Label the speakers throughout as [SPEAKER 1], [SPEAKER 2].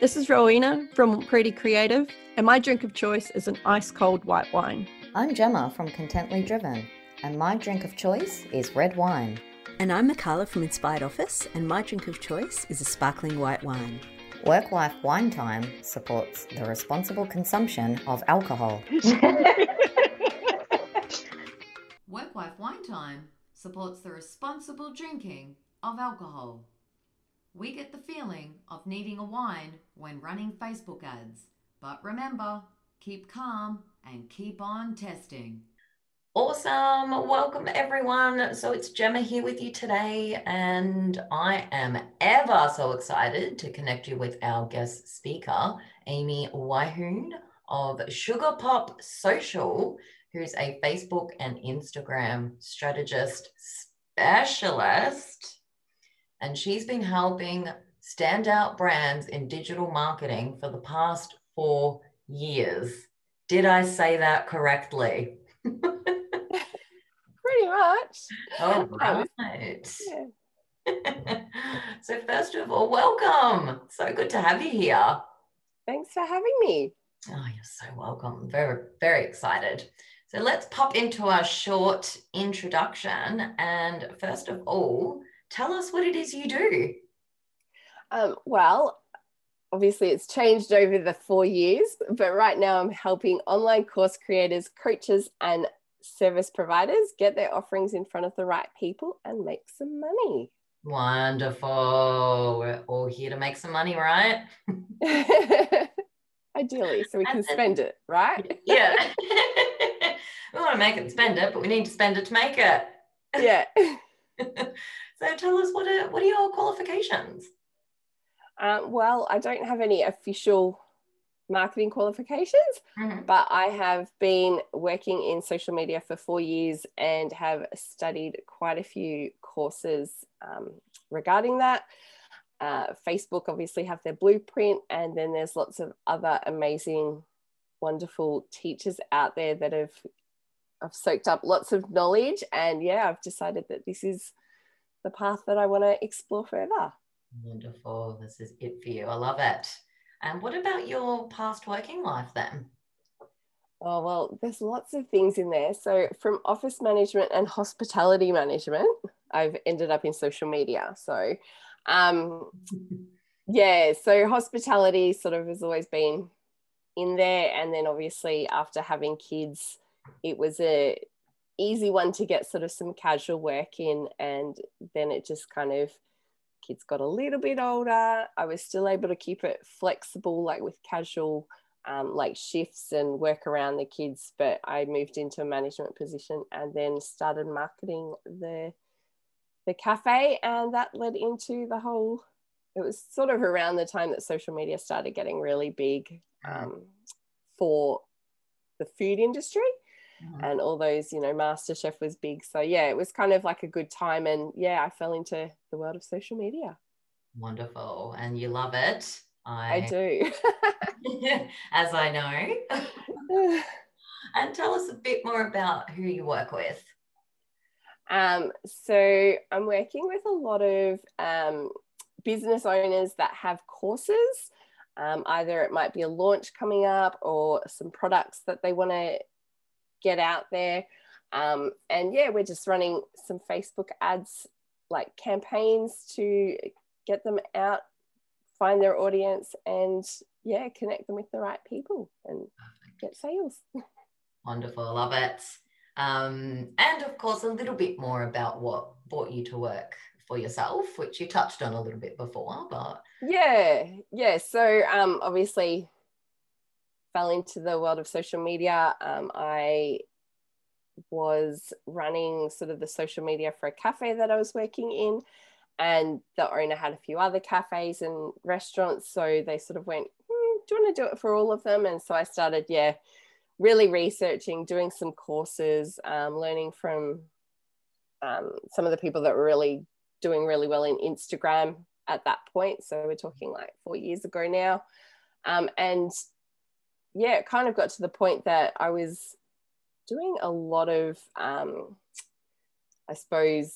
[SPEAKER 1] This is Rowena from Pretty Creative, and my drink of choice is an ice cold white wine.
[SPEAKER 2] I'm Gemma from Contently Driven, and my drink of choice is red wine.
[SPEAKER 3] And I'm Mikala from Inspired Office, and my drink of choice is a sparkling white wine.
[SPEAKER 2] Work Life Wine Time supports the responsible consumption of alcohol.
[SPEAKER 4] Work Life Wine Time supports the responsible drinking of alcohol. We get the feeling of needing a wine when running Facebook ads. But remember, keep calm and keep on testing.
[SPEAKER 5] Awesome. Welcome, everyone. So it's Gemma here with you today, and I am ever so excited to connect you with our guest speaker, Amy Waihoon of Sugar Pop Social, who's a Facebook and Instagram strategist specialist and she's been helping standout brands in digital marketing for the past four years. Did I say that correctly?
[SPEAKER 1] Pretty much.
[SPEAKER 5] All right. Yeah. so, first of all, welcome. So good to have you here.
[SPEAKER 1] Thanks for having me.
[SPEAKER 5] Oh, you're so welcome. Very, very excited. So, let's pop into our short introduction. And first of all, tell us what it is you do.
[SPEAKER 1] Um, well, obviously it's changed over the four years, but right now I'm helping online course creators, coaches, and service providers get their offerings in front of the right people and make some money.
[SPEAKER 5] Wonderful. We're all here to make some money, right?
[SPEAKER 1] Ideally, so we can spend it, right?
[SPEAKER 5] Yeah. we want to make it spend it, but we need to spend it to make it.
[SPEAKER 1] Yeah.
[SPEAKER 5] So tell us what are what are your qualifications?
[SPEAKER 1] Um, well, I don't have any official marketing qualifications, mm-hmm. but I have been working in social media for four years and have studied quite a few courses um, regarding that. Uh, Facebook obviously have their blueprint, and then there's lots of other amazing, wonderful teachers out there that have I've soaked up lots of knowledge. And yeah, I've decided that this is the path that I want to explore further.
[SPEAKER 5] Wonderful. This is it for you. I love it. And what about your past working life then?
[SPEAKER 1] Oh, well, there's lots of things in there. So, from office management and hospitality management, I've ended up in social media. So, um, yeah, so hospitality sort of has always been in there. And then, obviously, after having kids, it was a easy one to get sort of some casual work in. And then it just kind of, kids got a little bit older. I was still able to keep it flexible, like with casual um, like shifts and work around the kids. But I moved into a management position and then started marketing the the cafe, and that led into the whole. It was sort of around the time that social media started getting really big um, for the food industry mm-hmm. and all those you know MasterChef was big. So yeah it was kind of like a good time and yeah i fell into the world of social media.
[SPEAKER 5] Wonderful. And you love it.
[SPEAKER 1] I, I do.
[SPEAKER 5] As i know. And tell us a bit more about who you work with.
[SPEAKER 1] Um, so i'm working with a lot of um, business owners that have courses. Um, either it might be a launch coming up or some products that they want to get out there. Um, and yeah, we're just running some Facebook ads, like campaigns to get them out, find their audience, and yeah, connect them with the right people and get sales.
[SPEAKER 5] Wonderful, love it. Um, and of course, a little bit more about what brought you to work for yourself, which you touched on a little bit before, but
[SPEAKER 1] yeah, yeah. So um, obviously, fell into the world of social media. Um, I was running sort of the social media for a cafe that I was working in, and the owner had a few other cafes and restaurants. So they sort of went, hmm, Do you want to do it for all of them? And so I started, yeah, really researching, doing some courses, um, learning from um, some of the people that were really doing really well in Instagram at that point. So we're talking like four years ago now. Um, and yeah, it kind of got to the point that I was doing a lot of, um, I suppose,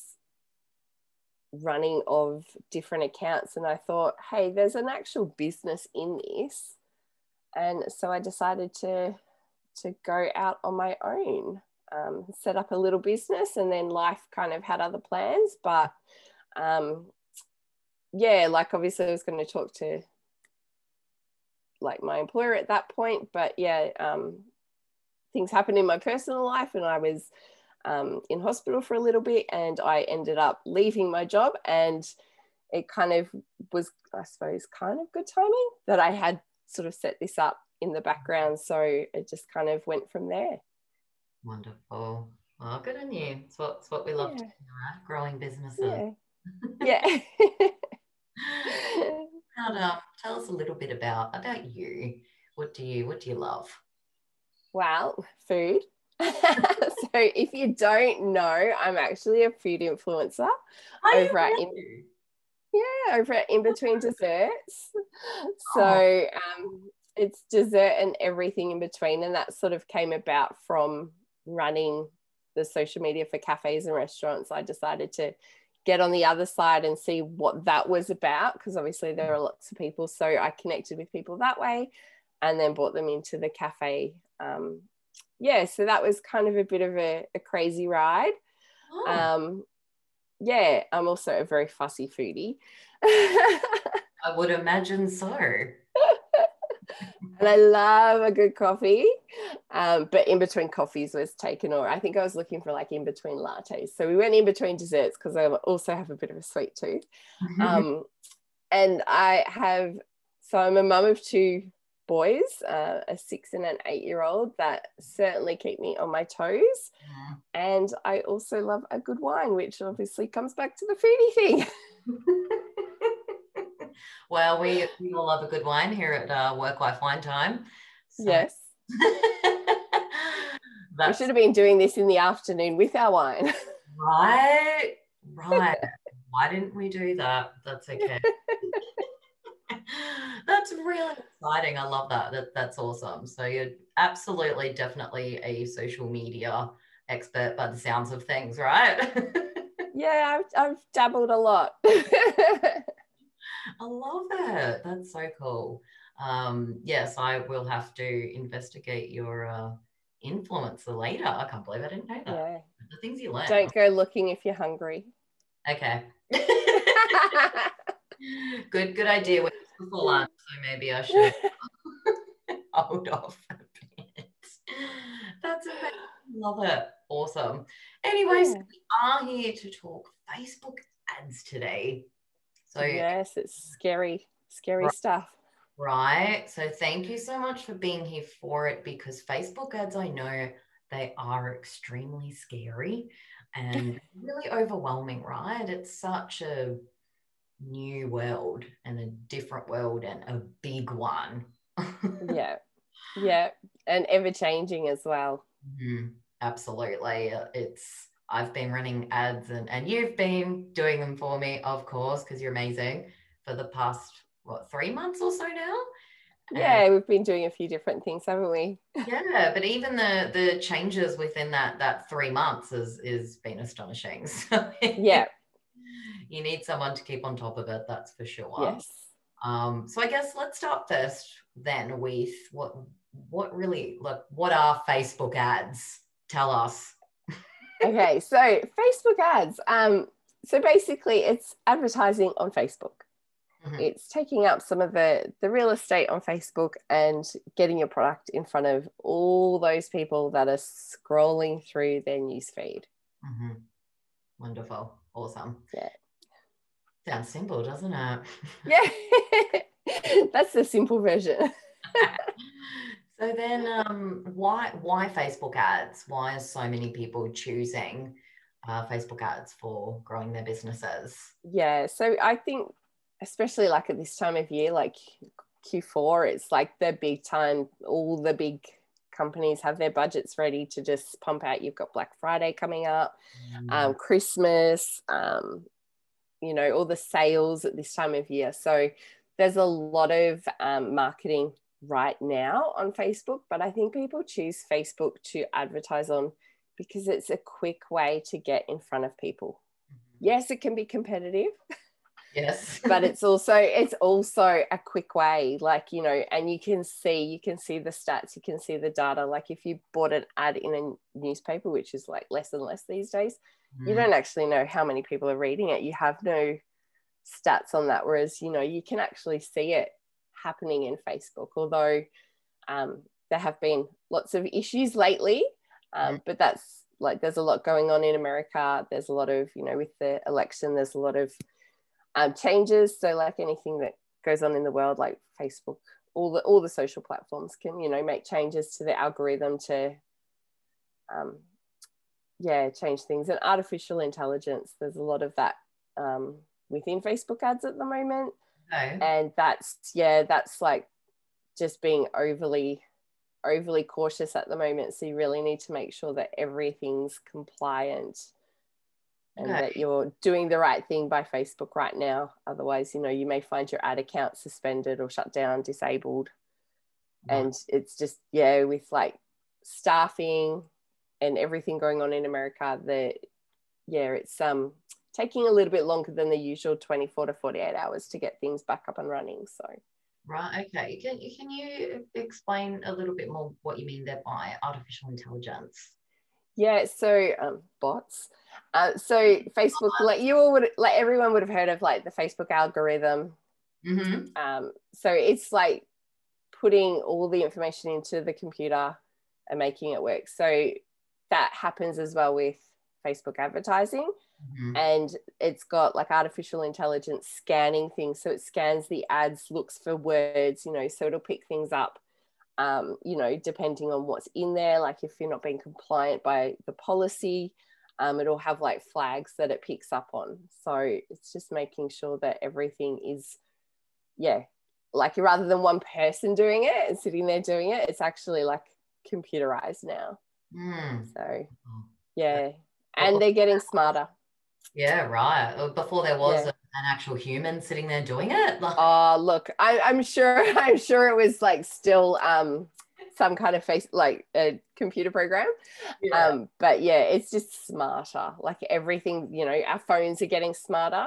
[SPEAKER 1] running of different accounts and I thought, hey, there's an actual business in this. And so I decided to to go out on my own, um, set up a little business, and then life kind of had other plans. But um, yeah, like obviously I was going to talk to like my employer at that point, but yeah, um, things happened in my personal life, and I was um, in hospital for a little bit and I ended up leaving my job and it kind of was, I suppose, kind of good timing that I had sort of set this up in the background. So it just kind of went from there.
[SPEAKER 5] Wonderful. Well, good on you. It's what, it's what we love yeah. right? Growing businesses.
[SPEAKER 1] Yeah. yeah.
[SPEAKER 5] um, tell us a little bit about about you. What do you what do you love?
[SPEAKER 1] Well, food. so if you don't know, I'm actually a food influencer over at in, yeah, over at In Between Desserts. So oh. um, it's dessert and everything in between, and that sort of came about from running the social media for cafes and restaurants. I decided to get on the other side and see what that was about because obviously there are lots of people. So I connected with people that way and then brought them into the cafe um, yeah, so that was kind of a bit of a, a crazy ride. Oh. Um, yeah, I'm also a very fussy foodie.
[SPEAKER 5] I would imagine so. And
[SPEAKER 1] I love a good coffee. Um, but in between coffees was taken, or I think I was looking for like in between lattes. So we went in between desserts because I also have a bit of a sweet tooth. Um, and I have, so I'm a mum of two boys, uh, a six and an eight year old, that certainly keep me on my toes. Yeah. And I also love a good wine, which obviously comes back to the foodie thing.
[SPEAKER 5] well, we, we all love a good wine here at uh, Work Life Wine Time.
[SPEAKER 1] So. Yes. we should have been doing this in the afternoon with our wine.
[SPEAKER 5] right, right. Why didn't we do that? That's okay. that's really exciting. I love that. that. That's awesome. So you're absolutely, definitely a social media expert by the sounds of things, right?
[SPEAKER 1] yeah, I've, I've dabbled a lot.
[SPEAKER 5] I love it. That's so cool. Um, yes, I will have to investigate your uh, influencer later. I can't believe I didn't know that. Yeah. The things you learn.
[SPEAKER 1] Don't go looking if you're hungry.
[SPEAKER 5] Okay. good, good idea for lunch, so maybe I should hold off a bit. That's amazing. Love it. Awesome. Anyways, yeah. we are here to talk Facebook ads today. So
[SPEAKER 1] yes, it's scary, scary right. stuff.
[SPEAKER 5] Right. So thank you so much for being here for it because Facebook ads, I know they are extremely scary and really overwhelming, right? It's such a new world and a different world and a big one.
[SPEAKER 1] yeah. Yeah. And ever changing as well.
[SPEAKER 5] Mm-hmm. Absolutely. It's, I've been running ads and, and you've been doing them for me, of course, because you're amazing for the past, what, three months or so now?
[SPEAKER 1] yeah we've been doing a few different things haven't we?
[SPEAKER 5] Yeah but even the the changes within that that three months is is been astonishing. So
[SPEAKER 1] yeah.
[SPEAKER 5] you need someone to keep on top of it that's for sure.
[SPEAKER 1] Yes.
[SPEAKER 5] Um, so i guess let's start first then with what what really look what are facebook ads? Tell us
[SPEAKER 1] okay so facebook ads um so basically it's advertising on facebook mm-hmm. it's taking up some of the the real estate on facebook and getting your product in front of all those people that are scrolling through their newsfeed
[SPEAKER 5] mm-hmm. wonderful awesome
[SPEAKER 1] yeah
[SPEAKER 5] Sounds simple, doesn't it?
[SPEAKER 1] Yeah, that's the simple version.
[SPEAKER 5] so then, um, why why Facebook ads? Why are so many people choosing uh, Facebook ads for growing their businesses?
[SPEAKER 1] Yeah, so I think, especially like at this time of year, like Q4, it's like the big time. All the big companies have their budgets ready to just pump out. You've got Black Friday coming up, mm. um, Christmas, um, you know all the sales at this time of year so there's a lot of um, marketing right now on facebook but i think people choose facebook to advertise on because it's a quick way to get in front of people yes, it can be competitive.
[SPEAKER 5] Yes.
[SPEAKER 1] but it's also it's also a quick way like you know and you can see you can see the stats you can see the data like if you bought an ad in a newspaper which is like less and less these days mm. you don't actually know how many people are reading it you have no stats on that whereas you know you can actually see it happening in facebook although um, there have been lots of issues lately um, but that's like there's a lot going on in america there's a lot of you know with the election there's a lot of um, changes. So like anything that goes on in the world, like Facebook, all the all the social platforms can you know make changes to the algorithm to, um, yeah, change things. And artificial intelligence, there's a lot of that um, within Facebook ads at the moment, and that's yeah, that's like just being overly overly cautious at the moment so you really need to make sure that everything's compliant and that you're doing the right thing by Facebook right now. Otherwise, you know, you may find your ad account suspended or shut down, disabled. And it's just, yeah, with like staffing and everything going on in America, that, yeah, it's um taking a little bit longer than the usual 24 to 48 hours to get things back up and running. So,
[SPEAKER 5] Right. Okay. Can, can you explain a little bit more what you mean there by artificial intelligence?
[SPEAKER 1] Yeah. So um, bots. Uh, so Facebook, like you all would, like everyone would have heard of like the Facebook algorithm.
[SPEAKER 5] Mm-hmm.
[SPEAKER 1] Um, so it's like putting all the information into the computer and making it work. So that happens as well with Facebook advertising. Mm-hmm. And it's got like artificial intelligence scanning things. So it scans the ads, looks for words, you know, so it'll pick things up, um, you know, depending on what's in there. Like if you're not being compliant by the policy, um, it'll have like flags that it picks up on. So it's just making sure that everything is, yeah, like rather than one person doing it and sitting there doing it, it's actually like computerized now.
[SPEAKER 5] Mm.
[SPEAKER 1] So, yeah. And they're getting smarter.
[SPEAKER 5] Yeah, right. Before there was yeah. an actual human sitting there doing it.
[SPEAKER 1] Oh, look, I, I'm sure. I'm sure it was like still um, some kind of face like a computer program yeah. um but yeah it's just smarter like everything you know our phones are getting smarter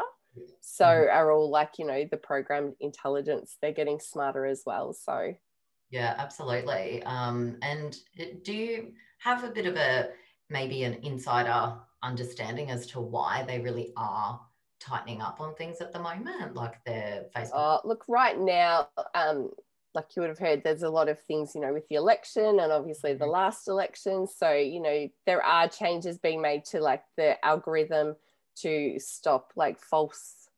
[SPEAKER 1] so mm-hmm. are all like you know the programmed intelligence they're getting smarter as well so
[SPEAKER 5] yeah absolutely um and do you have a bit of a maybe an insider understanding as to why they really are tightening up on things at the moment like their facebook
[SPEAKER 1] uh, look right now um like you would have heard, there's a lot of things, you know, with the election and obviously the mm-hmm. last election. So, you know, there are changes being made to like the algorithm to stop like false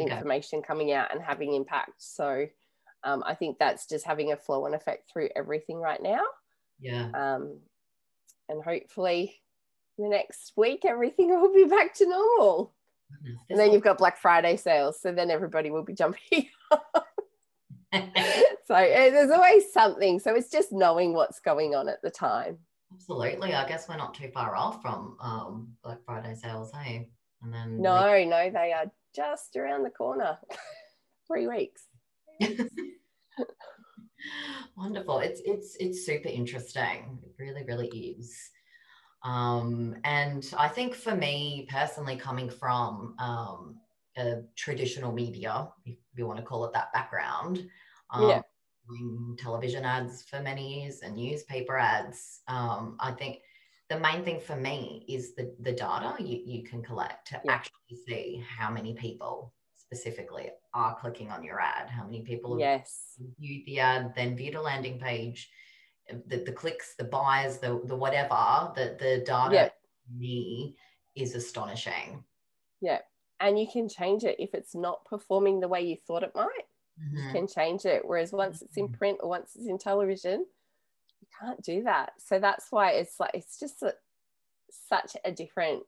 [SPEAKER 1] okay. information coming out and having impact. So, um, I think that's just having a flow and effect through everything right now.
[SPEAKER 5] Yeah.
[SPEAKER 1] Um, and hopefully the next week everything will be back to normal. And then you've got Black Friday sales. So then everybody will be jumping. so eh, there's always something. So it's just knowing what's going on at the time.
[SPEAKER 5] Absolutely. I guess we're not too far off from um, Black Friday sales, hey? And then
[SPEAKER 1] no, we- no, they are just around the corner. Three weeks.
[SPEAKER 5] Wonderful. It's it's it's super interesting. It really, really is. Um, and I think for me personally, coming from um, a traditional media, if you want to call it that background,
[SPEAKER 1] um, yeah.
[SPEAKER 5] television ads for many years and newspaper ads. Um, I think the main thing for me is the, the data you, you can collect to yeah. actually see how many people specifically are clicking on your ad, how many people
[SPEAKER 1] yes.
[SPEAKER 5] viewed the ad, then viewed a landing page, the, the clicks, the buys, the, the whatever, the, the data yeah. me is astonishing.
[SPEAKER 1] Yeah. And you can change it if it's not performing the way you thought it might mm-hmm. can change it. Whereas once it's in mm-hmm. print or once it's in television, you can't do that. So that's why it's like it's just a, such a different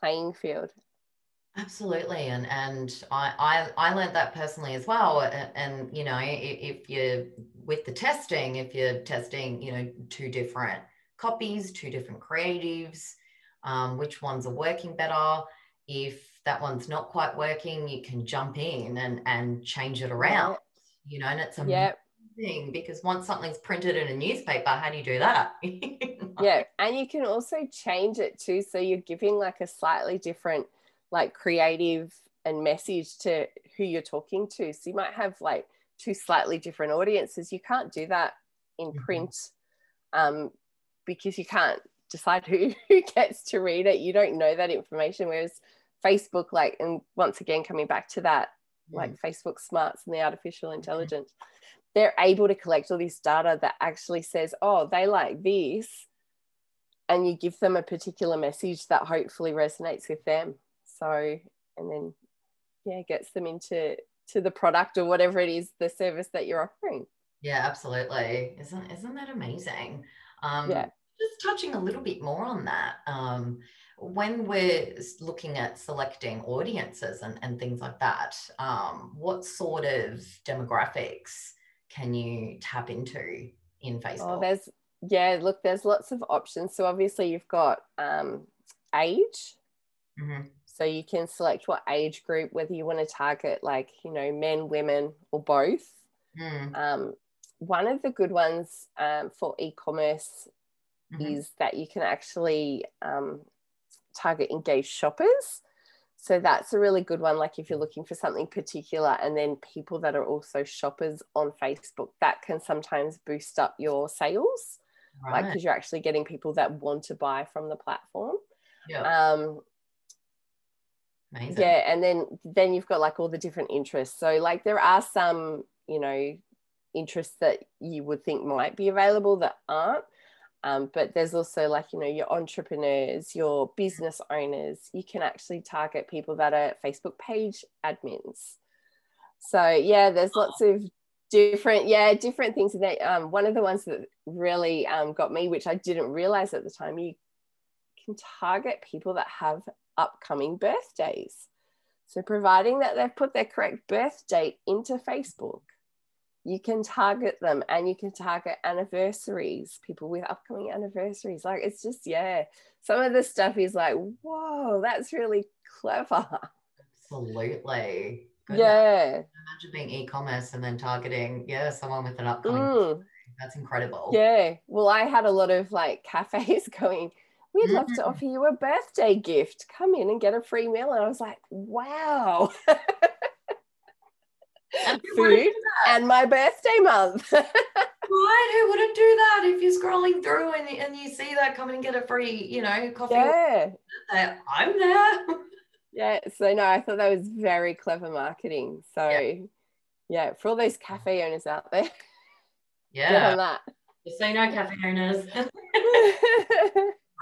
[SPEAKER 1] playing field.
[SPEAKER 5] Absolutely, and and I I, I learned that personally as well. And, and you know, if, you're with the testing, if you're testing, you know, two different copies, two different creatives, um, which ones are working better. If that one's not quite working, you can jump in and, and change it around, yep. you know, and it's a yep. thing because once something's printed in a newspaper, how do you do that?
[SPEAKER 1] yeah. And you can also change it too. So you're giving like a slightly different like creative and message to who you're talking to. So you might have like two slightly different audiences. You can't do that in
[SPEAKER 5] Mhm.
[SPEAKER 1] print um, because you can't decide who, who gets to read it. You don't know that information. Whereas Facebook, like, and once again, coming back to that, like Facebook smarts and the artificial intelligence, they're able to collect all this data that actually says, oh, they like this. And you give them a particular message that hopefully resonates with them. So, and then, yeah, gets them into to the product or whatever it is, the service that you're offering.
[SPEAKER 5] Yeah, absolutely. Isn't isn't that amazing? Um,
[SPEAKER 1] Yeah.
[SPEAKER 5] Just touching a little bit more on that. Um, when we're looking at selecting audiences and, and things like that, um, what sort of demographics can you tap into in
[SPEAKER 1] Oh,
[SPEAKER 5] Facebook?
[SPEAKER 1] there's yeah, look, there's lots of options. So obviously you've got um, age.
[SPEAKER 5] Mhm.
[SPEAKER 1] So you can select what age group, whether you want to target like, you know, men, women, or both.
[SPEAKER 5] Mm,
[SPEAKER 1] Um, one of the good ones um, for e-commerce
[SPEAKER 5] mhm.
[SPEAKER 1] is that you can actually um, target engaged shoppers. So that's a really good one. Like if you're looking for something particular, and then people that are also shoppers on Facebook, that can sometimes boost up your sales, like because you're actually getting people that want to buy from the platform.
[SPEAKER 5] Yeah,
[SPEAKER 1] Um,
[SPEAKER 5] amazing.
[SPEAKER 1] yeah and then then you've got like all the different interests. So like there are some you know interests that you would think might be available that aren't. Um, but there's also like you know your entrepreneurs your business owners. You can actually target people that are facebook page admins. So yeah there's lots of different yeah different things in there. Um, one of the ones that really um, got me which i didn't realize at the time you can target people that have upcoming birthdays. So, providing that they've put their correct birth date into Facebook, you can target them and you can target anniversaries, people with upcoming anniversaries. Like, it's just, yeah, some of the stuff is like, whoa, that's really clever.
[SPEAKER 5] Absolutely. Goodness.
[SPEAKER 1] Yeah.
[SPEAKER 5] Imagine being e-commerce and then targeting, yeah, someone with an upcoming.
[SPEAKER 1] Mm,
[SPEAKER 5] That's incredible.
[SPEAKER 1] yeah. Well, I had a lot of like cafes going, we'd love to
[SPEAKER 5] Mm.
[SPEAKER 1] offer you a birthday gift. Come in and get a free meal. And I was like, wow.
[SPEAKER 5] And
[SPEAKER 1] Food and my birthday month.
[SPEAKER 5] Right? Who wouldn't do that if you're scrolling through and, and you see that come and get a free, you know, coffee?
[SPEAKER 1] yeah.
[SPEAKER 5] I'm there.
[SPEAKER 1] Yeah. So no, I thought that was very clever marketing. So
[SPEAKER 5] Yeah.
[SPEAKER 1] yeah, for all those cafe owners out there, get
[SPEAKER 5] Yeah.
[SPEAKER 1] on that.
[SPEAKER 5] Just so you know, cafe owners.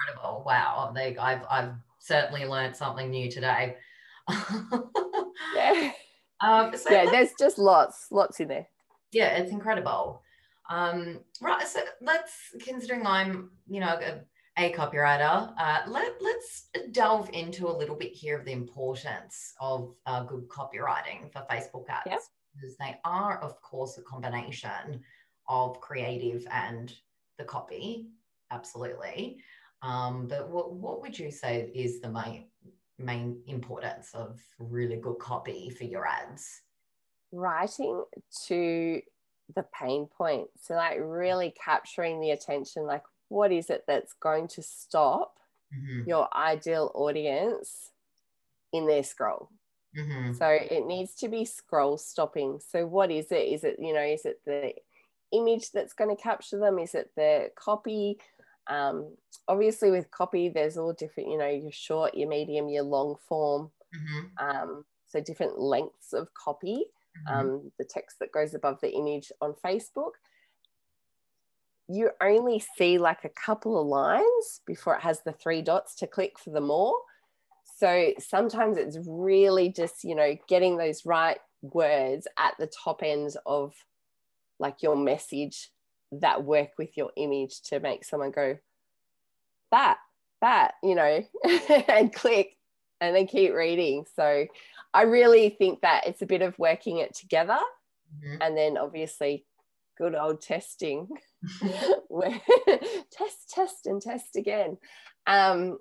[SPEAKER 5] Incredible. Wow. They, I've, I've certainly learned something new today.
[SPEAKER 1] yeah.
[SPEAKER 5] um, so
[SPEAKER 1] Yeah, there's just lots, lots in there.
[SPEAKER 5] yeah, it's incredible. Um, right. So let's, considering I'm, you know, a, a copywriter, uh, let, let's delve into a little bit here of the importance of uh, good copywriting for Facebook ads.
[SPEAKER 1] Yep.
[SPEAKER 5] Because they are, of course, a combination of creative and the copy. Absolutely. Um, but what, what would you say is the main main importance of really good copy for your ads?
[SPEAKER 1] Writing to the pain point. So like really capturing the attention, like what is it that's going to stop
[SPEAKER 5] Mhm,
[SPEAKER 1] your ideal audience in their scroll?
[SPEAKER 5] mhm,
[SPEAKER 1] So it needs to be scroll stopping. So what is it? Is it, you know, is it the image that's going to capture them? Is it the copy? Um, obviously with copy, there's all different, you know, your short, your medium, your long form.
[SPEAKER 5] mhm,
[SPEAKER 1] Um, so different lengths of copy,
[SPEAKER 5] mhm.
[SPEAKER 1] um, the text that goes above the image on Facebook. You only see like a couple of lines before it has the three dots to click for the more. So sometimes it's really just, you know, getting those right words at the top end of like your message that work with your image to make someone go, that, that, you know, and click and then keep reading. So I really think that it's a bit of working it together
[SPEAKER 5] Mhm.
[SPEAKER 1] and then obviously good old testing test test and test again um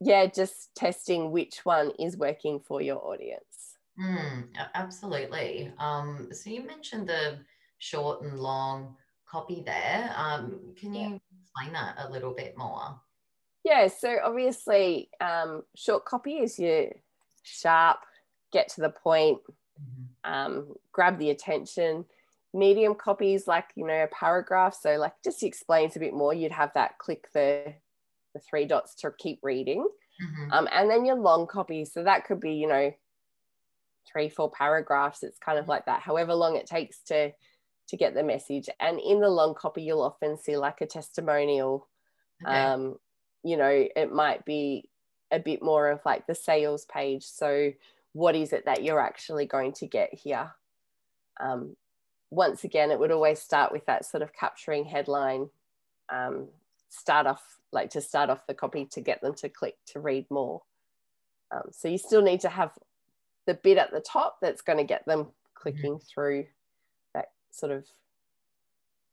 [SPEAKER 1] yeah just testing which one is working for your audience
[SPEAKER 5] Mm, absolutely. Um, so you mentioned the short and long copy there. Um, can you
[SPEAKER 1] Yeah.
[SPEAKER 5] explain that a little bit more?
[SPEAKER 1] yeah so obviously um short copy is your sharp, get to the point,
[SPEAKER 5] Mhm.
[SPEAKER 1] um, grab the attention. Medium copies, like you know, a paragraph. So like just explains a bit more. You'd have that click the the three dots to keep reading.
[SPEAKER 5] Mhm.
[SPEAKER 1] Um, and then your long copy. So that could be, you know, three, four paragraphs. It's kind of like that, however long it takes to to get the message. And in the long copy, you'll often see like a testimonial.
[SPEAKER 5] Okay.
[SPEAKER 1] Um, you know, it might be a bit more of like the sales page. So what is it that you're actually going to get here? Um, once again, it would always start with that sort of capturing headline. Um, start off like to start off the copy to get them to click to read more. Um, so you still need to have the bit at the top that's going to get them clicking through that sort of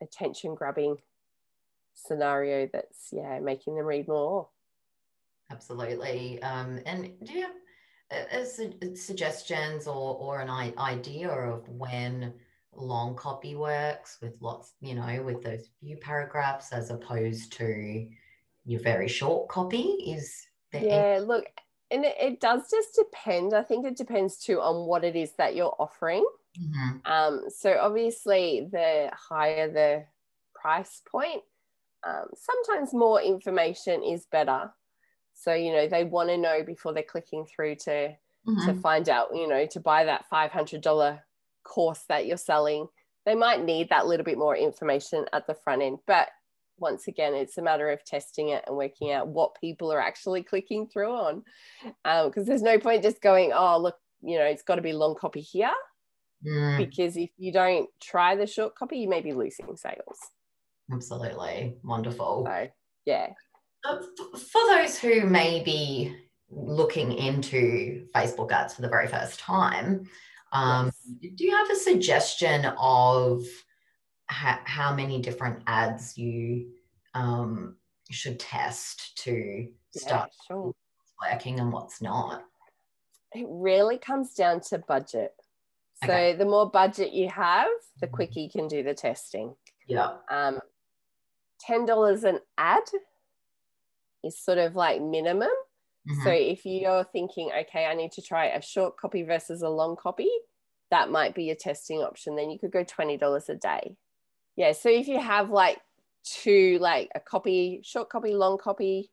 [SPEAKER 1] attention grabbing scenario that's yeah making them read more.
[SPEAKER 5] Absolutely. Um, and do you have uh, su- suggestions or, or an i- idea of when long copy works with lots, you know, with those few paragraphs as opposed to your very short copy? Is there any-
[SPEAKER 1] Yeah, look, and it, it does just depend. I think it depends too on what it is that you're offering.
[SPEAKER 5] Mhm.
[SPEAKER 1] Um, so obviously, the higher the price point, um, sometimes more information is better. So you know they want to know before they're clicking through to to
[SPEAKER 5] Mhm.
[SPEAKER 1] find out, you know, to buy that five hundred dollar course that you're selling. They might need that little bit more information at the front end, but once again, it's a matter of testing it and working out what people are actually clicking through on. Because there's no point just going, oh, look, you know, it's got to be long copy here
[SPEAKER 5] Mm,
[SPEAKER 1] because if you don't try the short copy, you may be losing sales.
[SPEAKER 5] absolutely. Wonderful.
[SPEAKER 1] So, yeah.
[SPEAKER 5] Uh, For those who may be looking into Facebook ads for the very first time, um, do you have a suggestion of ha- how many different ads you um, should test to start
[SPEAKER 1] yeah, sure.
[SPEAKER 5] working and what's not?
[SPEAKER 1] It really comes down to budget. So,
[SPEAKER 5] Okay.
[SPEAKER 1] the more budget you have, the quicker you can do the testing.
[SPEAKER 5] Yeah.
[SPEAKER 1] Um, $10 an ad is sort of like minimum. So
[SPEAKER 5] Mhm.
[SPEAKER 1] if you're thinking, okay, I need to try a short copy versus a long copy, that might be your testing option. Then you could go $20 a day. Yeah. So if you have like two, like a copy, short copy, long copy,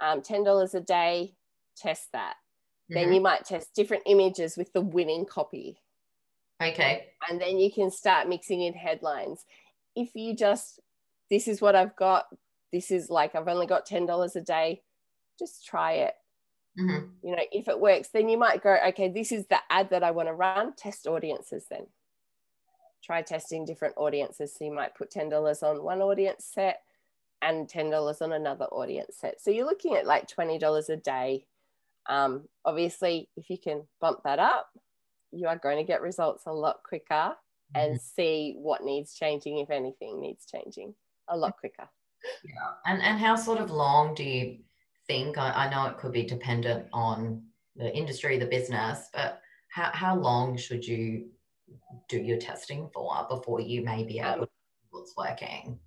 [SPEAKER 1] um, $10 a day, test that. Then
[SPEAKER 5] Mhm.
[SPEAKER 1] you might test different images with the winning copy
[SPEAKER 5] okay.
[SPEAKER 1] and then you can start mixing in headlines. If you just, this is what I've got, this is like, I've only got $10 a day, just try it.
[SPEAKER 5] Mhm.
[SPEAKER 1] You know, if it works, then you might go, okay, this is the ad that I want to run, test audiences then. Try testing different audiences. So you might put $10 on one audience set and $10 on another audience set. So you're looking at like $20 a day. Um, obviously, if you can bump that up, you are going to get results a lot quicker and see what needs changing, if anything needs changing, a lot quicker.
[SPEAKER 5] Yeah. And and how sort of long do you think? I, I know it could be dependent on the industry, the business, but how, how long should you do your testing for before you may be able
[SPEAKER 1] Um,
[SPEAKER 5] to see what's working?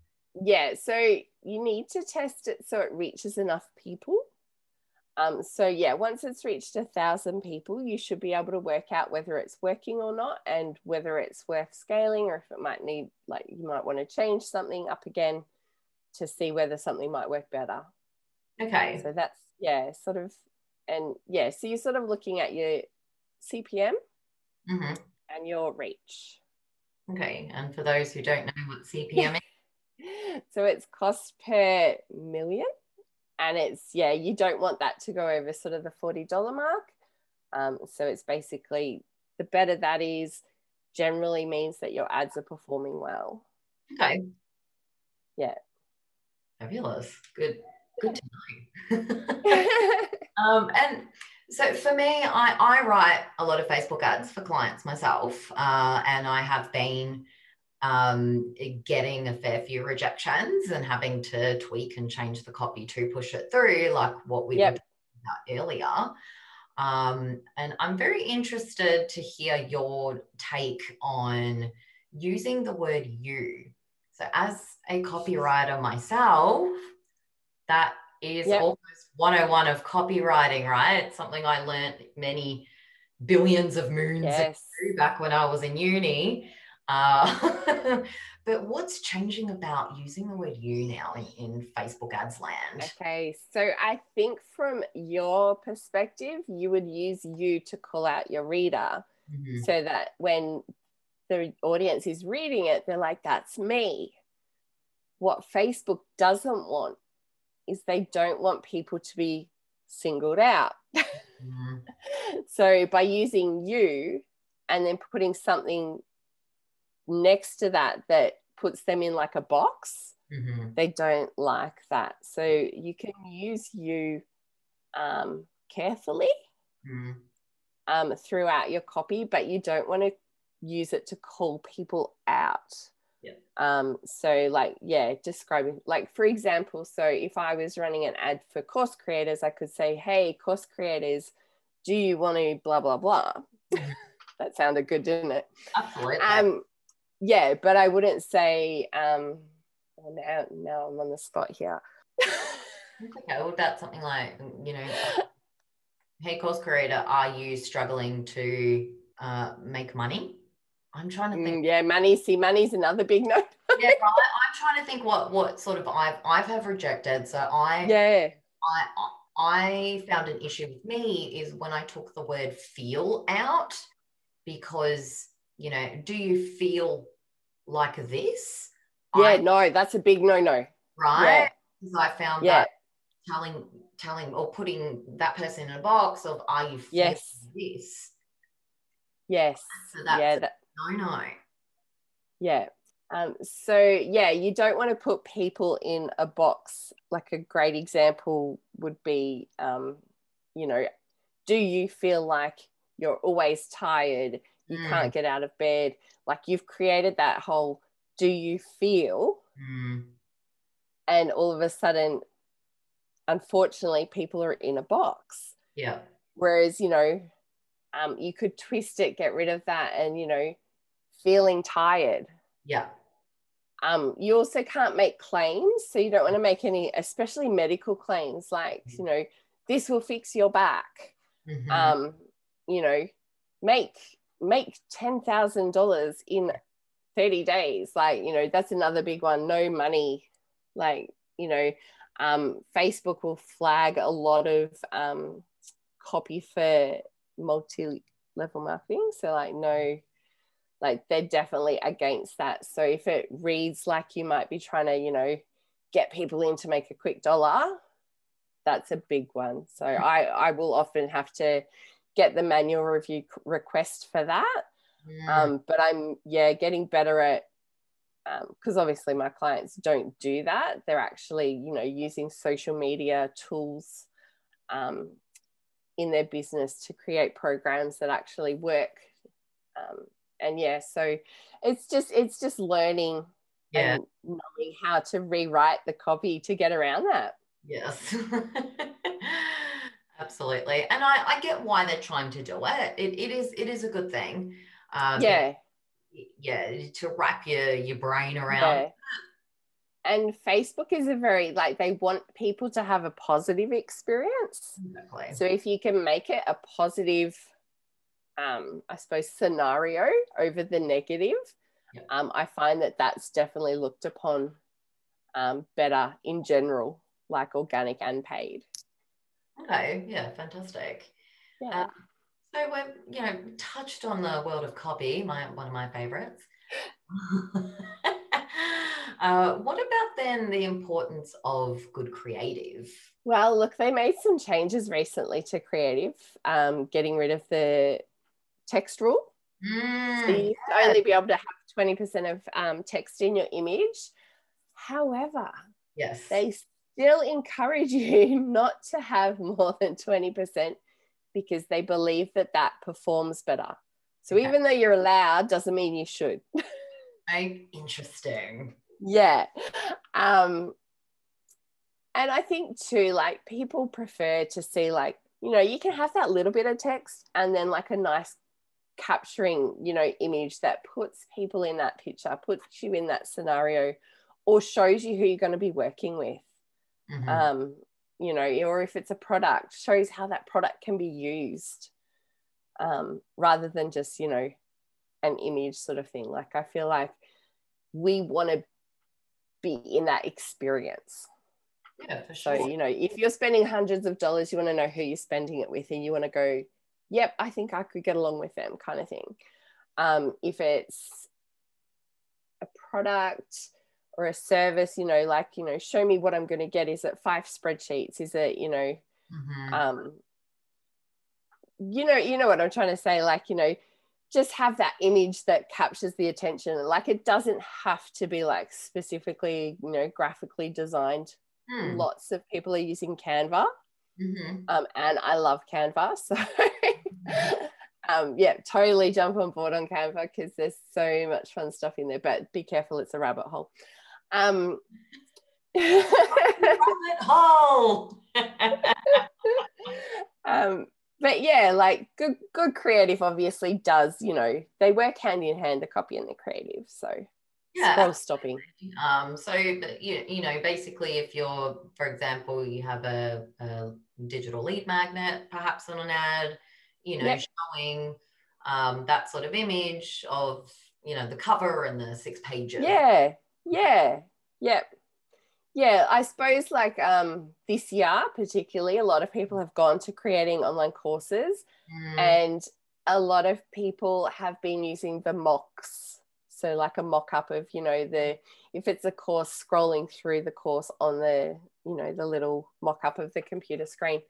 [SPEAKER 1] Yeah, so you need to test it so it reaches enough people. Um, so yeah, once it's reached a thousand people, you should be able to work out whether it's working or not, and whether it's worth scaling, or if it might need like you might want to change something up again to see whether something might work better.
[SPEAKER 5] Okay.
[SPEAKER 1] So that's yeah, sort of, and yeah, so you're sort of looking at your CPM
[SPEAKER 5] hmm
[SPEAKER 1] and your reach.
[SPEAKER 5] Okay. And for those who don't know what CPM is,
[SPEAKER 1] so it's cost per million and it's yeah you don't want that to go over sort of the $40 mark um, so it's basically the better that is generally means that your ads are performing well
[SPEAKER 5] okay.
[SPEAKER 1] Yeah.
[SPEAKER 5] Fabulous. Good. Good to know. Um, and so for me, I, I write a lot of Facebook ads for clients myself, uh, and I have been um, getting a fair few rejections and having to tweak and change the copy to push it through, like what we
[SPEAKER 1] Yep.
[SPEAKER 5] were talking about earlier. Um, and I'm very interested to hear your take on using the word you. So, as a copywriter myself, that is
[SPEAKER 1] Yep.
[SPEAKER 5] almost 101 of copywriting, right? Something I learned many billions of moons
[SPEAKER 1] Yes.
[SPEAKER 5] ago back when I was in uni. Uh, but what's changing about using the word you now in, in Facebook ads land?
[SPEAKER 1] Okay, so I think from your perspective, you would use you to call out your reader
[SPEAKER 5] Mhm.
[SPEAKER 1] so that when the audience is reading it, they're like, that's me. What Facebook doesn't want is they don't want people to be singled out.
[SPEAKER 5] Mhm.
[SPEAKER 1] so by using you and then putting something next to that that puts them in like a box,
[SPEAKER 5] Mhm.
[SPEAKER 1] they don't like that. So you can use you um, carefully
[SPEAKER 5] Mhm.
[SPEAKER 1] um, throughout your copy, but you don't want to use it to call people out.
[SPEAKER 5] Yeah.
[SPEAKER 1] Um, so like, yeah, describing like for example, so if I was running an ad for course creators, I could say, hey, course creators, do you want to blah blah blah?
[SPEAKER 5] Mhm.
[SPEAKER 1] that sounded good, didn't it?
[SPEAKER 5] Absolutely.
[SPEAKER 1] Um, yeah, but I wouldn't say um well, now now I'm on the spot here.
[SPEAKER 5] Okay, well, that's something like, you know, hey, course creator, are you struggling to uh, make money? I'm trying to think.
[SPEAKER 1] Mm, yeah, money. See, money's another big no.
[SPEAKER 5] yeah, right. I'm trying to think what what sort of I've I've have rejected. So I
[SPEAKER 1] yeah.
[SPEAKER 5] I I found an issue with me is when I took the word feel out because you know, do you feel like this?
[SPEAKER 1] Yeah,
[SPEAKER 5] I-
[SPEAKER 1] no, that's a big no no.
[SPEAKER 5] right? Because I found
[SPEAKER 1] Yeah.
[SPEAKER 5] that telling telling or putting that person in a box of are you
[SPEAKER 1] Yes.
[SPEAKER 5] this?
[SPEAKER 1] Yes.
[SPEAKER 5] So that's
[SPEAKER 1] yeah, that,
[SPEAKER 5] no no.
[SPEAKER 1] yeah. Um, so yeah, you don't want to put people in a box. Like a great example would be, um, you know, do you feel like you're always tired? You
[SPEAKER 5] Mm.
[SPEAKER 1] can't get out of bed. Like you've created that whole do you feel?
[SPEAKER 5] Mm,
[SPEAKER 1] And all of a sudden, unfortunately, people are in a box.
[SPEAKER 5] yeah.
[SPEAKER 1] Whereas, you know, um, you could twist it, get rid of that, and, you know, feeling tired.
[SPEAKER 5] Yeah.
[SPEAKER 1] Um, you also can't make claims. So you don't want to make any, especially medical claims like, you know, this will fix your back.
[SPEAKER 5] Mhm.
[SPEAKER 1] Um, you know, make make ten thousand dollars in 30 days. Like, you know, that's another big one. No money. Like, you know, um, Facebook will flag a lot of um, copy for multi-level marketing. So like no, like they're definitely against that. So if it reads like you might be trying to, you know, get people in to make a quick dollar, that's a big one. So I I will often have to get the manual review request for that.
[SPEAKER 5] Mm,
[SPEAKER 1] Um, but I'm yeah getting better at because obviously my clients don't do that. They're actually you know using social media tools um, in their business to create programs that actually work. Um, and yeah, so it's just it's just learning
[SPEAKER 5] yeah.
[SPEAKER 1] and knowing how to rewrite the copy to get around that.
[SPEAKER 5] Yes. Absolutely. And I, I get why they're trying to do it. It, it is it is a good thing. Um,
[SPEAKER 1] yeah.
[SPEAKER 5] yeah, to wrap your your brain around.
[SPEAKER 1] Yeah. And Facebook is a very like they want people to have a positive experience.
[SPEAKER 5] Exactly.
[SPEAKER 1] So if you can make it a positive, um, I suppose, scenario over the negative, um, I find that that's definitely looked upon um, better in general, like organic and paid.
[SPEAKER 5] Okay. Yeah. Fantastic.
[SPEAKER 1] Yeah.
[SPEAKER 5] Um, so we've you know touched on the world of copy, my one of my favorites. uh, what about then the importance of good creative?
[SPEAKER 1] Well, look, they made some changes recently to creative, um, getting rid of the text rule. So
[SPEAKER 5] Mm,
[SPEAKER 1] you used to only be able to have 20% of um, text in your image. However,
[SPEAKER 5] yes.
[SPEAKER 1] they still encourage you not to have more than 20% because they believe that that performs better. So
[SPEAKER 5] Okay.
[SPEAKER 1] even though you're allowed, doesn't mean you should.
[SPEAKER 5] Interesting.
[SPEAKER 1] yeah. Um, and I think too, like people prefer to see, like, you know, you can have that little bit of text and then like a nice capturing, you know, image that puts people in that picture, puts you in that scenario, or shows you who you're going to be working with.
[SPEAKER 5] Mhm.
[SPEAKER 1] Um, you know, or if it's a product, shows how that product can be used um, rather than just, you know, an image sort of thing. Like I feel like we want to be in that experience.
[SPEAKER 5] Yeah, for sure.
[SPEAKER 1] So, you know, if you're spending hundreds of dollars, you want to know who you're spending it with and you want to go, yep, I think I could get along with them kind of thing. Um, if it's a product or a service, you know, like, you know, show me what I'm going to get. Is it five spreadsheets? Is it, you know,
[SPEAKER 5] Mhm.
[SPEAKER 1] um, you know, you know what I'm trying to say? Like, you know, just have that image that captures the attention. Like it doesn't have to be like specifically, you know, graphically designed.
[SPEAKER 5] Hmm.
[SPEAKER 1] Lots of people are using Canva
[SPEAKER 5] Mhm.
[SPEAKER 1] um, and I love Canva. So, um, yeah, totally jump on board on Canva because there's so much fun stuff in there. But be careful, it's a rabbit hole. Um,
[SPEAKER 5] hole.
[SPEAKER 1] um, but yeah, like good, good creative obviously does. You know, they work hand in hand, the copy and the creative. So
[SPEAKER 5] yeah.
[SPEAKER 1] scroll stopping.
[SPEAKER 5] Um, so but you, you know, basically, if you're, for example, you have a, a digital lead magnet, perhaps on an ad, you know,
[SPEAKER 1] Yep.
[SPEAKER 5] showing um, that sort of image of you know the cover and the six pages.
[SPEAKER 1] Yeah, yeah, yep. Yeah, I suppose like um, this year, particularly, a lot of people have gone to creating online courses.
[SPEAKER 5] Mm,
[SPEAKER 1] and a lot of people have been using the mocks so like a mock-up of you know the if it's a course scrolling through the course on the you know the little mock-up of the computer screen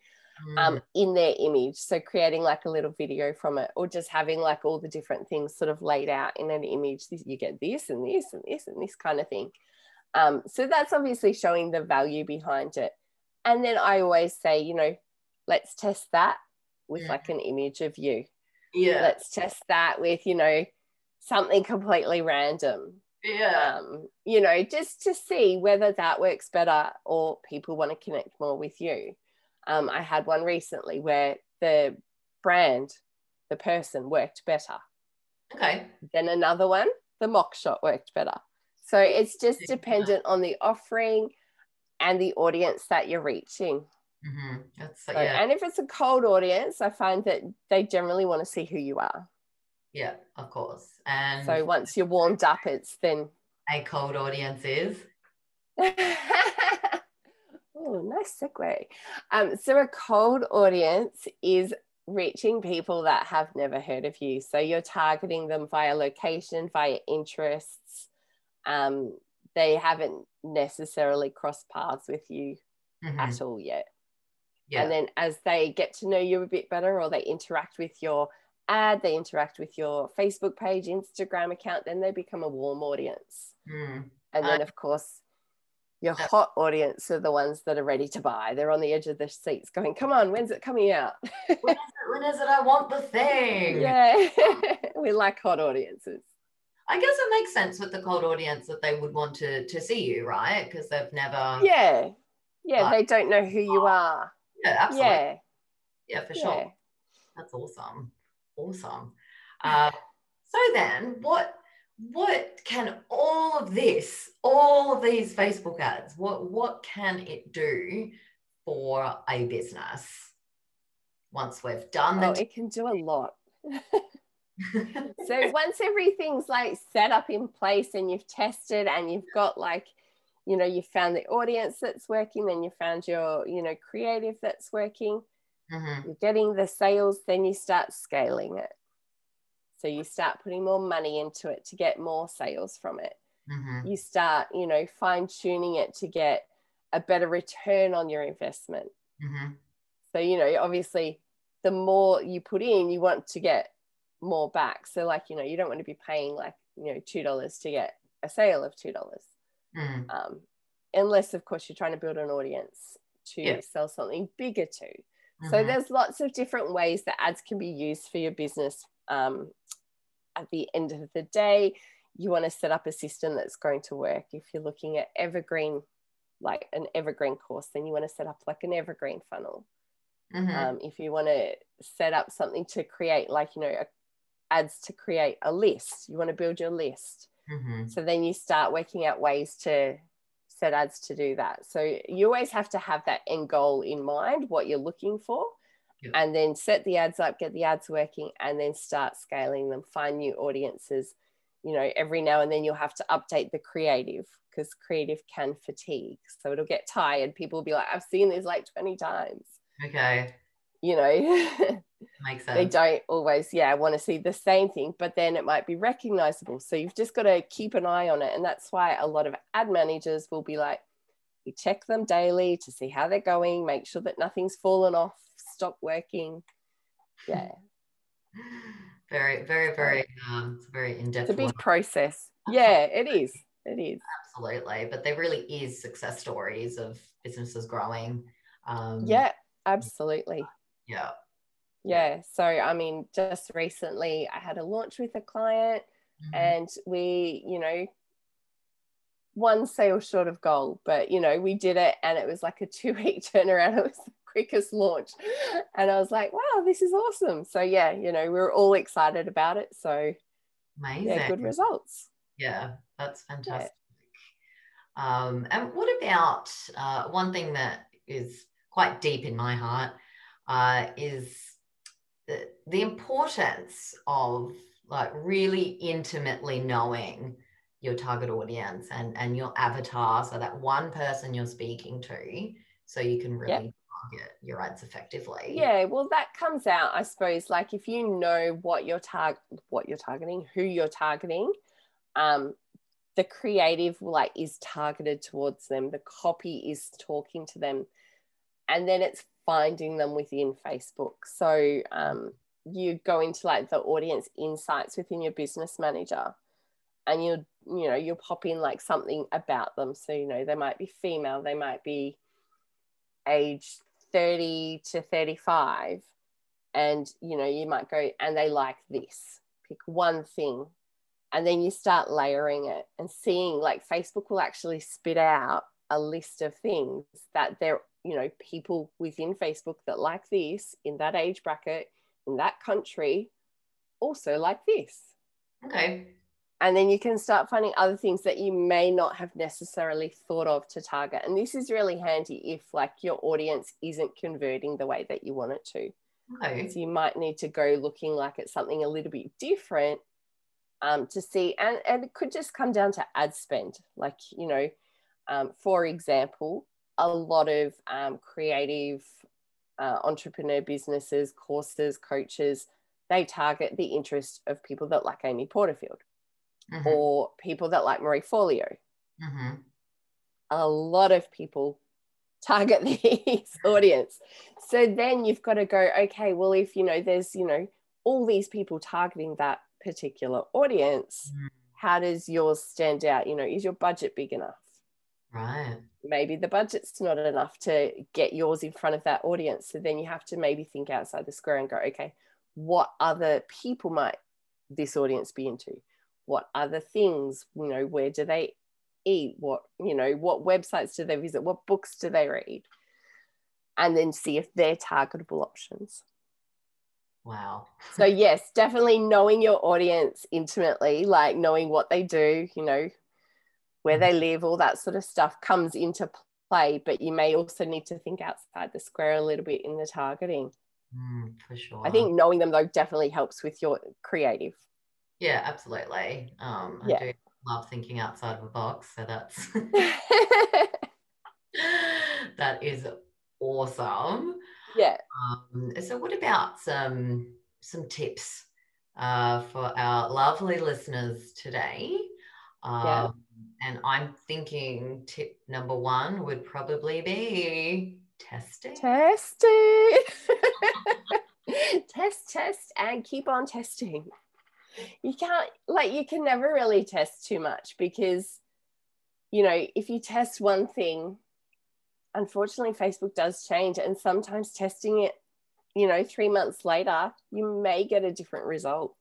[SPEAKER 1] um, in their image. So creating like a little video from it or just having like all the different things sort of laid out in an image. You get this and this and this and this kind of thing. Um, so that's obviously showing the value behind it. And then i always say you know let's test that with
[SPEAKER 5] Mhm.
[SPEAKER 1] like an image of you.
[SPEAKER 5] Yeah,
[SPEAKER 1] let's test that with you know something completely random.
[SPEAKER 5] Yeah,
[SPEAKER 1] um, you know just to see whether that works better or people want to connect more with you um, i had one recently where the brand the person worked better.
[SPEAKER 5] Okay,
[SPEAKER 1] then another one the mock shot worked better. So it's just dependent on the offering and the audience that you're reaching.
[SPEAKER 5] Hmm that's
[SPEAKER 1] So-
[SPEAKER 5] yeah,
[SPEAKER 1] and if it's a cold audience i find that they generally want to see who you are.
[SPEAKER 5] Yeah, of course, and
[SPEAKER 1] so once you're warmed up it's then
[SPEAKER 5] a cold audience is
[SPEAKER 1] oh, nice segue. Um, so a cold audience is reaching people that have never heard of you. So you're targeting them via location, via interests. Um, they haven't necessarily crossed paths with you
[SPEAKER 5] Mhm.
[SPEAKER 1] at all yet.
[SPEAKER 5] yeah,
[SPEAKER 1] And then as they get to know you a bit better or they interact with your ad, they interact with your Facebook page, Instagram account, then they become a warm audience.
[SPEAKER 5] Mm.
[SPEAKER 1] And then, of course, your hot audience are the ones that are ready to buy. They're on the edge of their seats going, come on, when's it coming out?
[SPEAKER 5] when, is it, when is it? I want the thing.
[SPEAKER 1] yeah, we like hot audiences.
[SPEAKER 5] I guess it makes sense with the cold audience that they would want to to see you, right? Because they've never.
[SPEAKER 1] Yeah, yeah,
[SPEAKER 5] Like-
[SPEAKER 1] they don't know who you are.
[SPEAKER 5] Yeah, absolutely. Yeah,
[SPEAKER 1] Yeah,
[SPEAKER 5] for
[SPEAKER 1] yeah.
[SPEAKER 5] sure. That's awesome. Awesome. Uh, so then, what what can all of this, all of these Facebook ads, what what can it do for a business once we've done
[SPEAKER 1] Oh,
[SPEAKER 5] the?
[SPEAKER 1] it can do a lot. so once everything's like set up in place and you've tested and you've got like you know you found the audience that's working then you found your you know creative that's working
[SPEAKER 5] Mhm.
[SPEAKER 1] you're getting the sales then you start scaling it so you start putting more money into it to get more sales from it
[SPEAKER 5] Mhm.
[SPEAKER 1] you start you know fine tuning it to get a better return on your investment
[SPEAKER 5] Mhm.
[SPEAKER 1] so, you know, obviously, the more you put in, you want to get more back. So, like, you know, you don't want to be paying like, you know, $2 to get a sale of $2.
[SPEAKER 5] Mm.
[SPEAKER 1] Um, unless, of course, you're trying to build an audience to
[SPEAKER 5] Yeah.
[SPEAKER 1] sell something bigger to. So,
[SPEAKER 5] Mhm.
[SPEAKER 1] there's lots of different ways that ads can be used for your business. Um, at the end of the day, you want to set up a system that's going to work. If you're looking at evergreen, like an evergreen course, then you want to set up like an evergreen funnel
[SPEAKER 5] Mhm.
[SPEAKER 1] um, if you want to set up something to create like you know a, ads to create a list you want to build your list
[SPEAKER 5] Mhm.
[SPEAKER 1] so then you start working out ways to set ads to do that. So you always have to have that end goal in mind, what you're looking for,
[SPEAKER 5] Yep.
[SPEAKER 1] and then set the ads up, get the ads working, and then start scaling them, find new audiences. You know, every now and then you'll have to update the creative because creative can fatigue. So it'll get tired. People will be like, I've seen this like 20 times.
[SPEAKER 5] Okay.
[SPEAKER 1] You know,
[SPEAKER 5] Makes sense.
[SPEAKER 1] they don't always, yeah, want to see the same thing, but then it might be recognizable. So you've just got to keep an eye on it. And that's why a lot of ad managers will be like, we check them daily to see how they're going, make sure that nothing's fallen off, stop working. Yeah,
[SPEAKER 5] Very, very, very, um, it's very in-depth
[SPEAKER 1] it's a big
[SPEAKER 5] one.
[SPEAKER 1] process. Yeah, it is. It is.
[SPEAKER 5] Absolutely. But there really is success stories of businesses growing. Um,
[SPEAKER 1] Yeah, absolutely.
[SPEAKER 5] Yeah.
[SPEAKER 1] Yeah. So, I mean, just recently I had a launch with a client
[SPEAKER 5] Mhm.
[SPEAKER 1] and we, you know, one sale short of goal, but you know, we did it and it was like a two week turnaround. It was quickest launch. And I was like, wow, this is awesome. So, yeah, you know, we're all excited about it. So,
[SPEAKER 5] Amazing.
[SPEAKER 1] yeah, good results.
[SPEAKER 5] Yeah, that's fantastic. Um, and what about uh, one thing that is quite deep in my heart uh, is the, the importance of like really intimately knowing your target audience and, and your avatar. So that one person you're speaking to, so you can really your ads effectively.
[SPEAKER 1] Yeah, well, that comes out, I suppose, like if you know what you're target, what you're targeting, who you're targeting, um, the creative like is targeted towards them, the copy is talking to them, and then it's finding them within Facebook. So um, you go into like the audience insights within your business manager, and you you know you'll pop in like something about them. So you know they might be female, they might be age 30 to 35 and you know you might go and they like this. Pick one thing. And then you start layering it and seeing like facebook will actually spit out a list of things that there you know people within facebook that like this in that age bracket in that country also like this.
[SPEAKER 5] Okay.
[SPEAKER 1] And then you can start finding other things that you may not have necessarily thought of to target. And this is really handy if like your audience isn't converting the way that you want it to.
[SPEAKER 5] Okay.
[SPEAKER 1] so you might need to go looking like it's something a little bit different um, to see. And, and it could just come down to ad spend. Like you know um, for example a lot of um, creative uh, entrepreneur businesses courses coaches they target the interest of people that like amy porterfield
[SPEAKER 5] Mhm.
[SPEAKER 1] or people that like Marie Forleo.
[SPEAKER 5] Mhm.
[SPEAKER 1] A lot of people target this audience. So then you've got to go, okay, well, if you know there's, you know, all these people targeting that particular audience,
[SPEAKER 5] Mm.
[SPEAKER 1] how does yours stand out? You know, is your budget big enough?
[SPEAKER 5] Right.
[SPEAKER 1] Maybe the budget's not enough to get yours in front of that audience. So then you have to maybe think outside the square and go, okay, what other people might this audience be into? What other things, you know, where do they eat? What, you know, what websites do they visit? What books do they read? And then see if they're targetable options.
[SPEAKER 5] Wow.
[SPEAKER 1] So, yes, definitely knowing your audience intimately, like knowing what they do, you know, where they live, all that sort of stuff comes into play. But you may also need to think outside the square a little bit in the targeting.
[SPEAKER 5] Mm, for sure.
[SPEAKER 1] I think knowing them, though, definitely helps with your creative.
[SPEAKER 5] Yeah, absolutely. Um, I
[SPEAKER 1] Yeah.
[SPEAKER 5] do love thinking outside of a box. So that's that is awesome.
[SPEAKER 1] yeah.
[SPEAKER 5] Um, so what about some some tips uh, for our lovely listeners today? Um,
[SPEAKER 1] Yeah.
[SPEAKER 5] And I'm thinking tip number one would probably be testing.
[SPEAKER 1] Testing. test, test, and keep on testing. You can't, like, you can never really test too much because, you know, if you test one thing, unfortunately, Facebook does change. And sometimes testing it, you know, three months later, you may get a different result.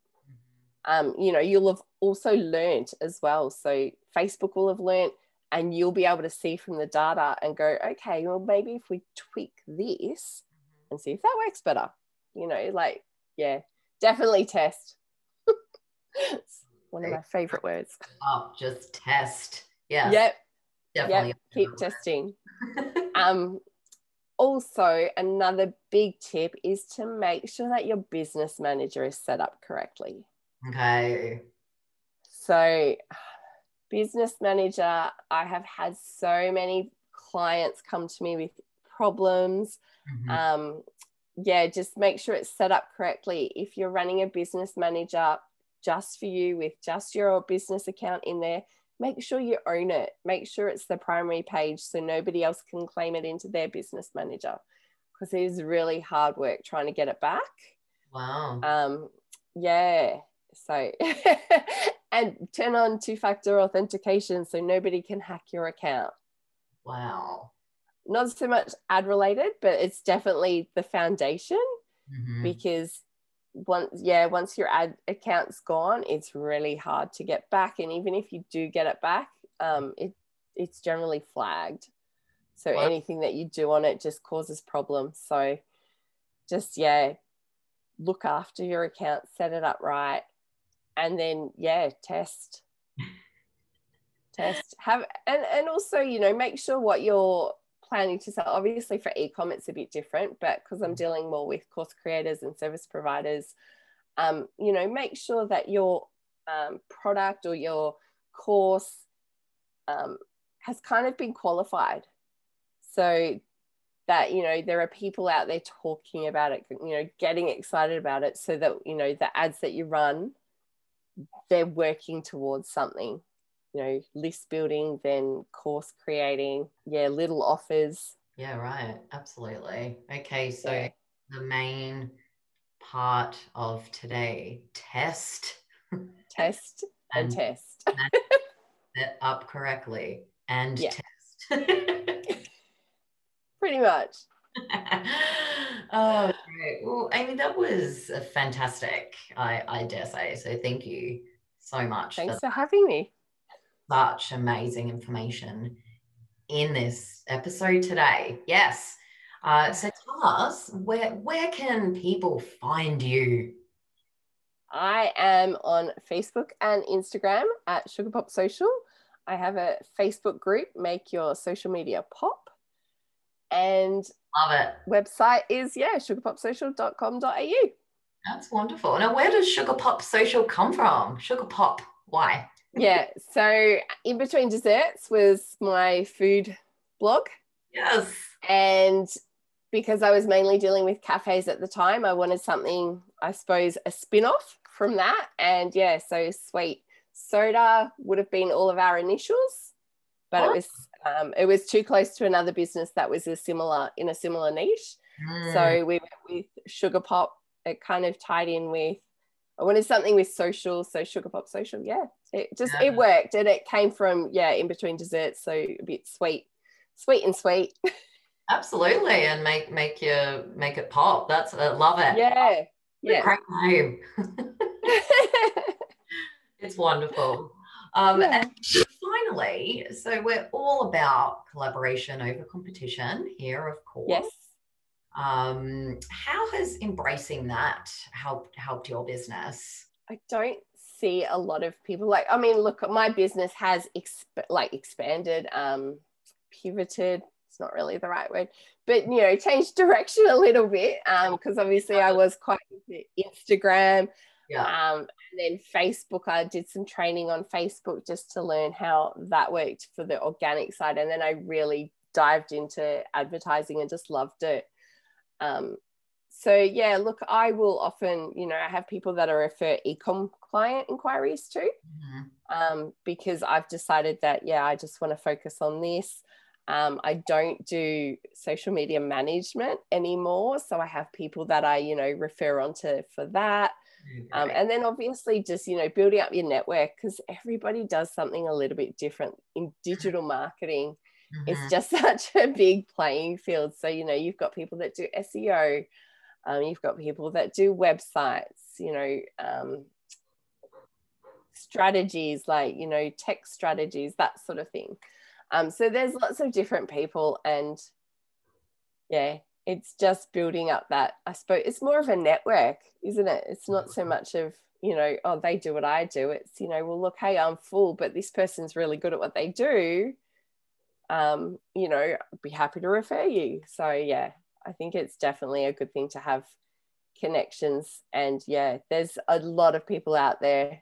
[SPEAKER 1] Um, you know, you'll have also learned as well. So Facebook will have learned and you'll be able to see from the data and go, okay, well, maybe if we tweak this and see if that works better, you know, like, yeah, definitely test. It's one of my favorite words.
[SPEAKER 5] Oh, just test. Yeah.
[SPEAKER 1] Yep.
[SPEAKER 5] Definitely.
[SPEAKER 1] Yep, keep testing. um, also, another big tip is to make sure that your business manager is set up correctly.
[SPEAKER 5] okay.
[SPEAKER 1] So, business manager, I have had so many clients come to me with problems.
[SPEAKER 5] Mhm.
[SPEAKER 1] Um, yeah, just make sure it's set up correctly. If you're running a business manager just for you with just your business account in there, make sure you own it. Make sure it's the primary page so nobody else can claim it into their business manager because it is really hard work trying to get it back.
[SPEAKER 5] Wow.
[SPEAKER 1] Um, yeah. So, and turn on two factor authentication so nobody can hack your account.
[SPEAKER 5] wow.
[SPEAKER 1] Not so much ad related, but it's definitely the foundation
[SPEAKER 5] Mhm.
[SPEAKER 1] because once, yeah, once your ad account's gone, it's really hard to get back. And even if you do get it back, um, it it's generally flagged. So
[SPEAKER 5] Wow.
[SPEAKER 1] anything that you do on it just causes problems. So just yeah, look after your account, set it up right, and then yeah, test. test. Have and, and also, you know, make sure what you're planning to sell. Obviously for ecom it's a bit different, but because I'm dealing more with course creators and service providers, um, you know, make sure that your um, product or your course um, has kind of been qualified. So that you know there are people out there talking about it you know getting excited about it so that you know the ads that you run they're working towards something you know list building then course creating yeah little offers
[SPEAKER 5] Yeah, right. Absolutely. Okay, so
[SPEAKER 1] Yeah.
[SPEAKER 5] the main part of today test
[SPEAKER 1] test and,
[SPEAKER 5] And-
[SPEAKER 1] test
[SPEAKER 5] it up correctly and
[SPEAKER 1] Yeah.
[SPEAKER 5] test.
[SPEAKER 1] pretty much
[SPEAKER 5] oh, great. Well, Amy, that was fantastic. I, I dare say. So thank you so much
[SPEAKER 1] thanks
[SPEAKER 5] for
[SPEAKER 1] for having me
[SPEAKER 5] such amazing information in this episode today. Yes. Uh, so tell us where where can people find you?
[SPEAKER 1] I am on Facebook and Instagram at Sugar Pop Social. I have a Facebook group, Make Your Social Media Pop. And
[SPEAKER 5] Love it.
[SPEAKER 1] website is, yeah, sugarpopsocial.com.au.
[SPEAKER 5] That's wonderful. Now, where does Sugar Pop Social come from? Sugar Pop, why?
[SPEAKER 1] Yeah, so In Between Desserts was my food blog.
[SPEAKER 5] Yes.
[SPEAKER 1] And because I was mainly dealing with cafes at the time, I wanted something, I suppose, a spin off from that. And yeah, so Sweet Soda would have been all of our initials, but it was um, it was too close to another business that was a similar in a similar niche.
[SPEAKER 5] Mm,
[SPEAKER 1] So we went with Sugar Pop. It kind of tied in with I wanted something with social, so Sugar Pop Social. Yeah, it just
[SPEAKER 5] Yeah.
[SPEAKER 1] it worked, and it came from yeah in between desserts, so a bit sweet, sweet and sweet.
[SPEAKER 5] absolutely, and make make your make it pop. That's I love it.
[SPEAKER 1] yeah, yeah.
[SPEAKER 5] It's wonderful. Um,
[SPEAKER 1] Yeah.
[SPEAKER 5] And finally, so we're all about collaboration over competition here, of course.
[SPEAKER 1] yes.
[SPEAKER 5] Um, how has embracing that helped helped your business?
[SPEAKER 1] I don't see a lot of people like I mean look my business has exp- like expanded um pivoted it's not really the right word but you know changed direction a little bit um because obviously I was quite into Instagram
[SPEAKER 5] Yeah.
[SPEAKER 1] um and then Facebook I did some training on Facebook just to learn how that worked for the organic side and then I really dived into advertising and just loved it um so yeah look i will often you know i have people that I refer ecom client inquiries to
[SPEAKER 5] Mhm.
[SPEAKER 1] um, because i've decided that yeah i just want to focus on this. Um, i don't do social media management anymore so i have people that i you know refer onto for that. Um, and then obviously just you know building up your network because everybody does something a little bit different in digital marketing
[SPEAKER 5] Mhm.
[SPEAKER 1] it's just such a big playing field. So, you know, you've got people that do SEO, um, you've got people that do websites, you know, um, strategies like, you know, tech strategies, that sort of thing. Um, so there's lots of different people, and yeah, it's just building up that. I suppose it's more of a network, isn't it? It's not so much of, you know, oh, they do what I do. It's, you know, well, look, hey, I'm full, but this person's really good at what they do um, you know, I'd be happy to refer you. So yeah, I think it's definitely a good thing to have connections. And yeah, there's a lot of people out there.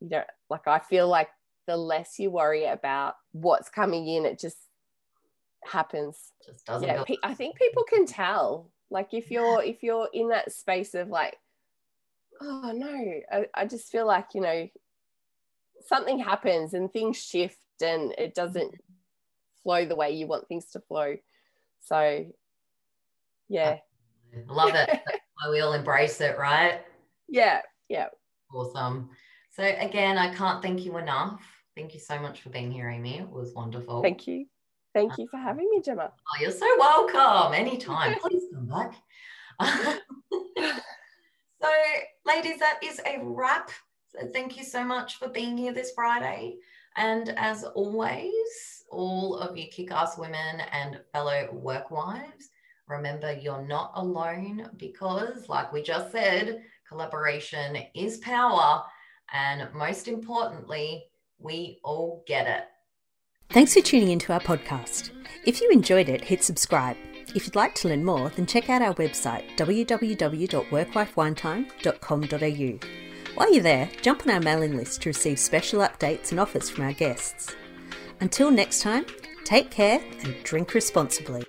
[SPEAKER 1] You know, like I feel like the less you worry about what's coming in, it just happens.
[SPEAKER 5] Just doesn't
[SPEAKER 1] Yeah, I think people can tell. Like if you're if you're in that space of like, oh no, I, I just feel like you know something happens and things shift and it doesn't flow the way you want things to flow. So yeah,
[SPEAKER 5] I love it. That's why we all embrace it, right?
[SPEAKER 1] yeah, yeah.
[SPEAKER 5] Awesome. So again, I can't thank you enough. Thank you so much for being here, Amy. It was wonderful.
[SPEAKER 1] Thank you. Thank you for um, having me, Gemma.
[SPEAKER 5] Oh, you're so welcome. Anytime. Please come back. so, ladies, that is a wrap. So, thank you so much for being here this Friday. And as always, all of you kick ass women and fellow work wives, remember you're not alone because, like we just said, collaboration is power. And most importantly, we all get it.
[SPEAKER 3] Thanks for tuning into our podcast. If you enjoyed it, hit subscribe. If you'd like to learn more, then check out our website www.workwifewinetime.com.au. While you're there, jump on our mailing list to receive special updates and offers from our guests. Until next time, take care and drink responsibly.